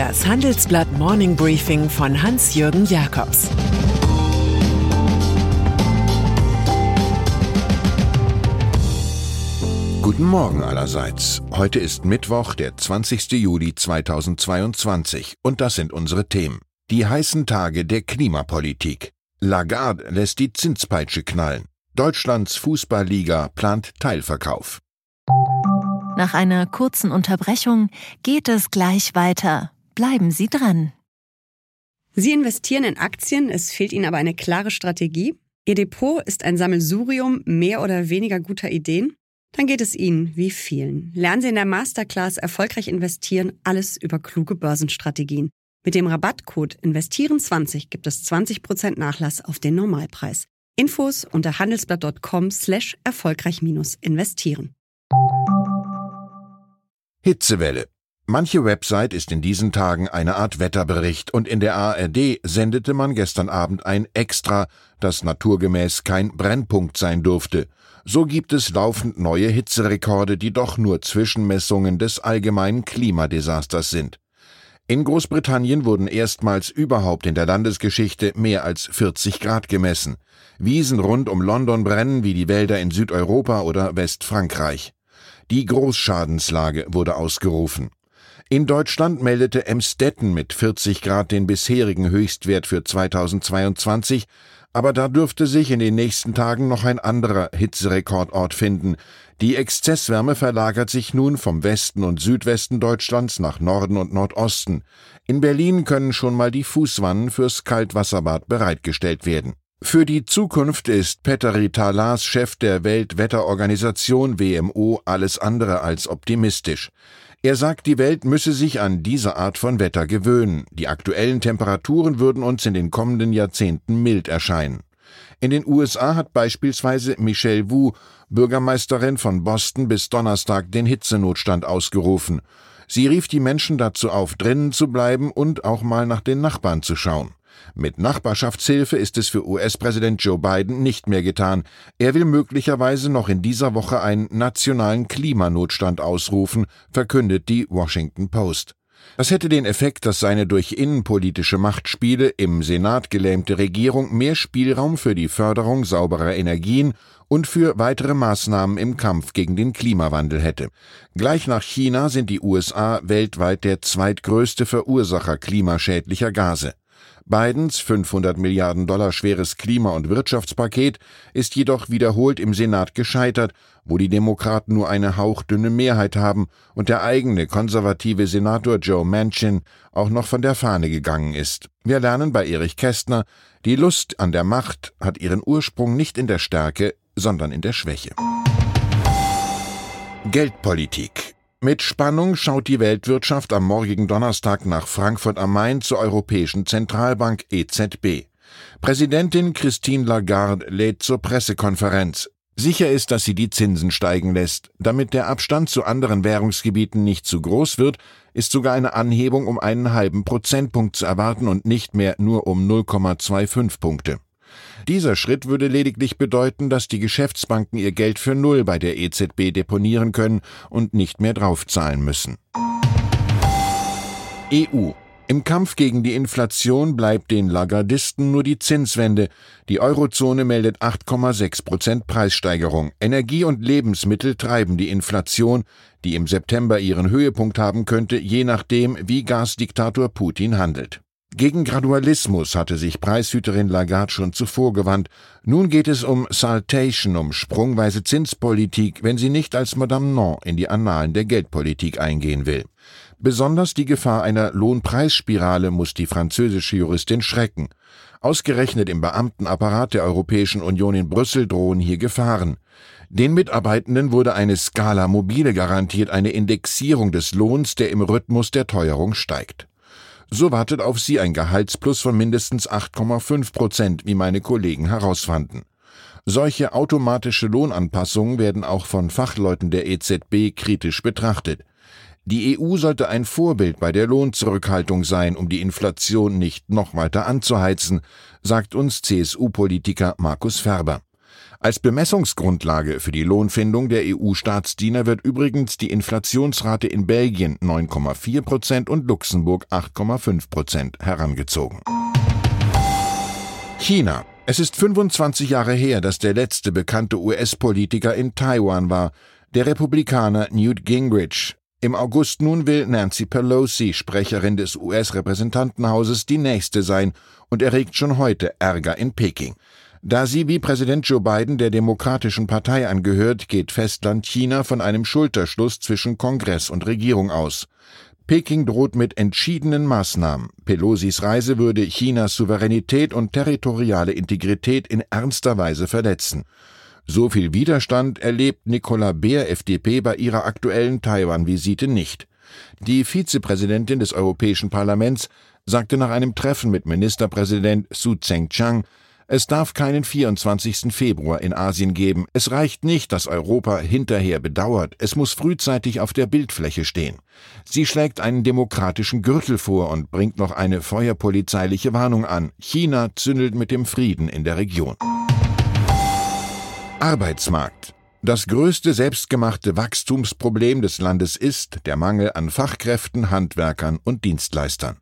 Das Handelsblatt Morning Briefing von Hans-Jürgen Jakobs Guten Morgen allerseits. Heute ist Mittwoch, der 20. Juli 2022 und das sind unsere Themen. Die heißen Tage der Klimapolitik. Lagarde lässt die Zinspeitsche knallen. Deutschlands Fußballliga plant Teilverkauf. Nach einer kurzen Unterbrechung geht es gleich weiter. Bleiben Sie dran. Sie investieren in Aktien, es fehlt Ihnen aber eine klare Strategie. Ihr Depot ist ein Sammelsurium mehr oder weniger guter Ideen. Dann geht es Ihnen wie vielen. Lernen Sie in der Masterclass erfolgreich investieren, alles über kluge Börsenstrategien. Mit dem Rabattcode Investieren20 gibt es 20% Nachlass auf den Normalpreis. Infos unter handelsblatt.com slash erfolgreich investieren. Hitzewelle. Manche Website ist in diesen Tagen eine Art Wetterbericht und in der ARD sendete man gestern Abend ein Extra, das naturgemäß kein Brennpunkt sein durfte. So gibt es laufend neue Hitzerekorde, die doch nur Zwischenmessungen des allgemeinen Klimadesasters sind. In Großbritannien wurden erstmals überhaupt in der Landesgeschichte mehr als 40 Grad gemessen. Wiesen rund um London brennen wie die Wälder in Südeuropa oder Westfrankreich. Die Großschadenslage wurde ausgerufen. In Deutschland meldete Emstetten mit 40 Grad den bisherigen Höchstwert für 2022, aber da dürfte sich in den nächsten Tagen noch ein anderer Hitzerekordort finden. Die Exzesswärme verlagert sich nun vom Westen und Südwesten Deutschlands nach Norden und Nordosten. In Berlin können schon mal die Fußwannen fürs Kaltwasserbad bereitgestellt werden. Für die Zukunft ist Petteri Talas, Chef der Weltwetterorganisation WMO, alles andere als optimistisch. Er sagt, die Welt müsse sich an diese Art von Wetter gewöhnen. Die aktuellen Temperaturen würden uns in den kommenden Jahrzehnten mild erscheinen. In den USA hat beispielsweise Michelle Wu, Bürgermeisterin von Boston, bis Donnerstag den Hitzenotstand ausgerufen. Sie rief die Menschen dazu auf, drinnen zu bleiben und auch mal nach den Nachbarn zu schauen. Mit Nachbarschaftshilfe ist es für US-Präsident Joe Biden nicht mehr getan. Er will möglicherweise noch in dieser Woche einen nationalen Klimanotstand ausrufen, verkündet die Washington Post. Das hätte den Effekt, dass seine durch innenpolitische Machtspiele im Senat gelähmte Regierung mehr Spielraum für die Förderung sauberer Energien und für weitere Maßnahmen im Kampf gegen den Klimawandel hätte. Gleich nach China sind die USA weltweit der zweitgrößte Verursacher klimaschädlicher Gase. Bidens 500 Milliarden Dollar schweres Klima- und Wirtschaftspaket ist jedoch wiederholt im Senat gescheitert, wo die Demokraten nur eine hauchdünne Mehrheit haben und der eigene konservative Senator Joe Manchin auch noch von der Fahne gegangen ist. Wir lernen bei Erich Kästner, die Lust an der Macht hat ihren Ursprung nicht in der Stärke, sondern in der Schwäche. Geldpolitik mit Spannung schaut die Weltwirtschaft am morgigen Donnerstag nach Frankfurt am Main zur Europäischen Zentralbank EZB. Präsidentin Christine Lagarde lädt zur Pressekonferenz. Sicher ist, dass sie die Zinsen steigen lässt. Damit der Abstand zu anderen Währungsgebieten nicht zu groß wird, ist sogar eine Anhebung um einen halben Prozentpunkt zu erwarten und nicht mehr nur um 0,25 Punkte. Dieser Schritt würde lediglich bedeuten, dass die Geschäftsbanken ihr Geld für Null bei der EZB deponieren können und nicht mehr draufzahlen müssen. EU im Kampf gegen die Inflation bleibt den Lagardisten nur die Zinswende. Die Eurozone meldet 8,6 Prozent Preissteigerung. Energie und Lebensmittel treiben die Inflation, die im September ihren Höhepunkt haben könnte, je nachdem, wie Gasdiktator Putin handelt. Gegen Gradualismus hatte sich Preishüterin Lagarde schon zuvor gewandt. Nun geht es um Saltation, um sprungweise Zinspolitik, wenn sie nicht als Madame Non in die Annalen der Geldpolitik eingehen will. Besonders die Gefahr einer Lohnpreisspirale muss die französische Juristin schrecken. Ausgerechnet im Beamtenapparat der Europäischen Union in Brüssel drohen hier Gefahren. Den Mitarbeitenden wurde eine Skala mobile garantiert, eine Indexierung des Lohns, der im Rhythmus der Teuerung steigt. So wartet auf sie ein Gehaltsplus von mindestens 8,5 Prozent, wie meine Kollegen herausfanden. Solche automatische Lohnanpassungen werden auch von Fachleuten der EZB kritisch betrachtet. Die EU sollte ein Vorbild bei der Lohnzurückhaltung sein, um die Inflation nicht noch weiter anzuheizen, sagt uns CSU-Politiker Markus Ferber. Als Bemessungsgrundlage für die Lohnfindung der EU-Staatsdiener wird übrigens die Inflationsrate in Belgien 9,4 Prozent und Luxemburg 8,5 Prozent herangezogen. China. Es ist 25 Jahre her, dass der letzte bekannte US-Politiker in Taiwan war, der Republikaner Newt Gingrich. Im August nun will Nancy Pelosi, Sprecherin des US-Repräsentantenhauses, die nächste sein und erregt schon heute Ärger in Peking. Da sie wie Präsident Joe Biden der Demokratischen Partei angehört, geht Festland China von einem Schulterschluss zwischen Kongress und Regierung aus. Peking droht mit entschiedenen Maßnahmen. Pelosis Reise würde Chinas Souveränität und territoriale Integrität in ernster Weise verletzen. So viel Widerstand erlebt Nicola Beer FDP bei ihrer aktuellen Taiwan-Visite nicht. Die Vizepräsidentin des Europäischen Parlaments sagte nach einem Treffen mit Ministerpräsident Su Tseng-Chang, es darf keinen 24. Februar in Asien geben. Es reicht nicht, dass Europa hinterher bedauert. Es muss frühzeitig auf der Bildfläche stehen. Sie schlägt einen demokratischen Gürtel vor und bringt noch eine feuerpolizeiliche Warnung an. China zündelt mit dem Frieden in der Region. Arbeitsmarkt. Das größte selbstgemachte Wachstumsproblem des Landes ist der Mangel an Fachkräften, Handwerkern und Dienstleistern.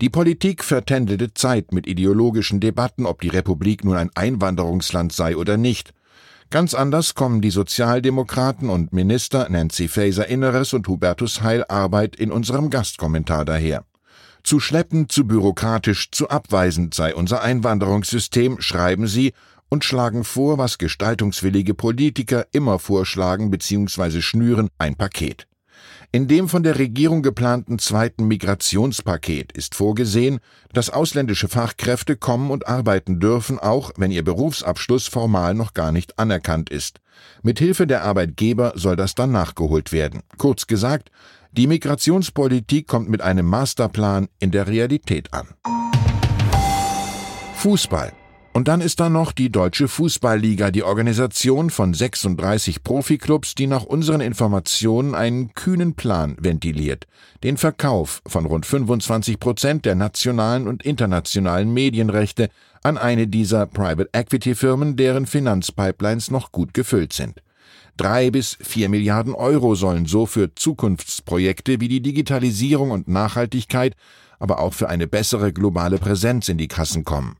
Die Politik vertändelte Zeit mit ideologischen Debatten, ob die Republik nun ein Einwanderungsland sei oder nicht. Ganz anders kommen die Sozialdemokraten und Minister Nancy Faeser Inneres und Hubertus Heil Arbeit in unserem Gastkommentar daher. Zu schleppend, zu bürokratisch, zu abweisend sei unser Einwanderungssystem, schreiben sie und schlagen vor, was gestaltungswillige Politiker immer vorschlagen bzw. schnüren, ein Paket. In dem von der Regierung geplanten zweiten Migrationspaket ist vorgesehen, dass ausländische Fachkräfte kommen und arbeiten dürfen, auch wenn ihr Berufsabschluss formal noch gar nicht anerkannt ist. Mit Hilfe der Arbeitgeber soll das dann nachgeholt werden. Kurz gesagt, die Migrationspolitik kommt mit einem Masterplan in der Realität an. Fußball und dann ist da noch die Deutsche Fußballliga, die Organisation von 36 Profiklubs, die nach unseren Informationen einen kühnen Plan ventiliert. Den Verkauf von rund 25 Prozent der nationalen und internationalen Medienrechte an eine dieser Private Equity Firmen, deren Finanzpipelines noch gut gefüllt sind. Drei bis vier Milliarden Euro sollen so für Zukunftsprojekte wie die Digitalisierung und Nachhaltigkeit, aber auch für eine bessere globale Präsenz in die Kassen kommen.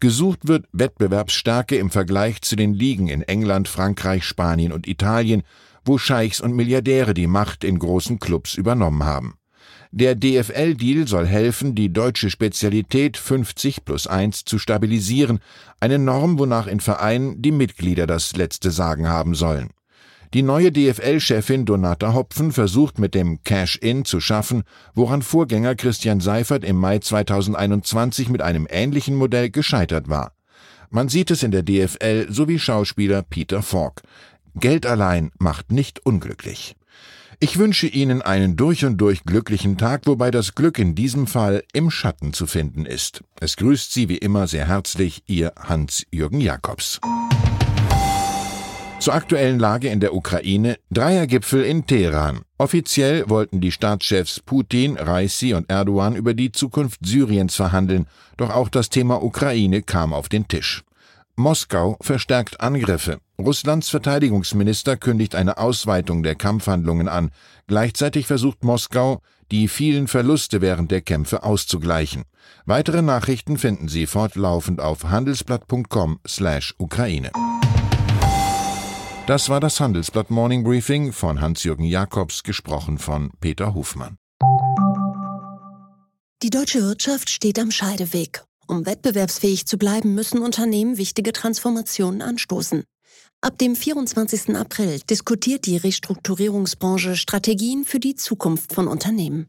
Gesucht wird Wettbewerbsstärke im Vergleich zu den Ligen in England, Frankreich, Spanien und Italien, wo Scheichs und Milliardäre die Macht in großen Clubs übernommen haben. Der DFL-Deal soll helfen, die deutsche Spezialität 50 plus 1 zu stabilisieren, eine Norm, wonach in Vereinen die Mitglieder das letzte Sagen haben sollen. Die neue DFL-Chefin Donata Hopfen versucht mit dem Cash-In zu schaffen, woran Vorgänger Christian Seifert im Mai 2021 mit einem ähnlichen Modell gescheitert war. Man sieht es in der DFL sowie Schauspieler Peter Falk. Geld allein macht nicht unglücklich. Ich wünsche Ihnen einen durch und durch glücklichen Tag, wobei das Glück in diesem Fall im Schatten zu finden ist. Es grüßt Sie wie immer sehr herzlich Ihr Hans-Jürgen Jakobs. Zur aktuellen Lage in der Ukraine, Dreiergipfel in Teheran. Offiziell wollten die Staatschefs Putin, Raisi und Erdogan über die Zukunft Syriens verhandeln, doch auch das Thema Ukraine kam auf den Tisch. Moskau verstärkt Angriffe. Russlands Verteidigungsminister kündigt eine Ausweitung der Kampfhandlungen an. Gleichzeitig versucht Moskau, die vielen Verluste während der Kämpfe auszugleichen. Weitere Nachrichten finden Sie fortlaufend auf handelsblatt.com/Ukraine. das war das Handelsblatt Morning Briefing von Hans-Jürgen Jakobs, gesprochen von Peter Hofmann. Die deutsche Wirtschaft steht am Scheideweg. Um wettbewerbsfähig zu bleiben, müssen Unternehmen wichtige Transformationen anstoßen. Ab dem 24. April diskutiert die Restrukturierungsbranche Strategien für die Zukunft von Unternehmen.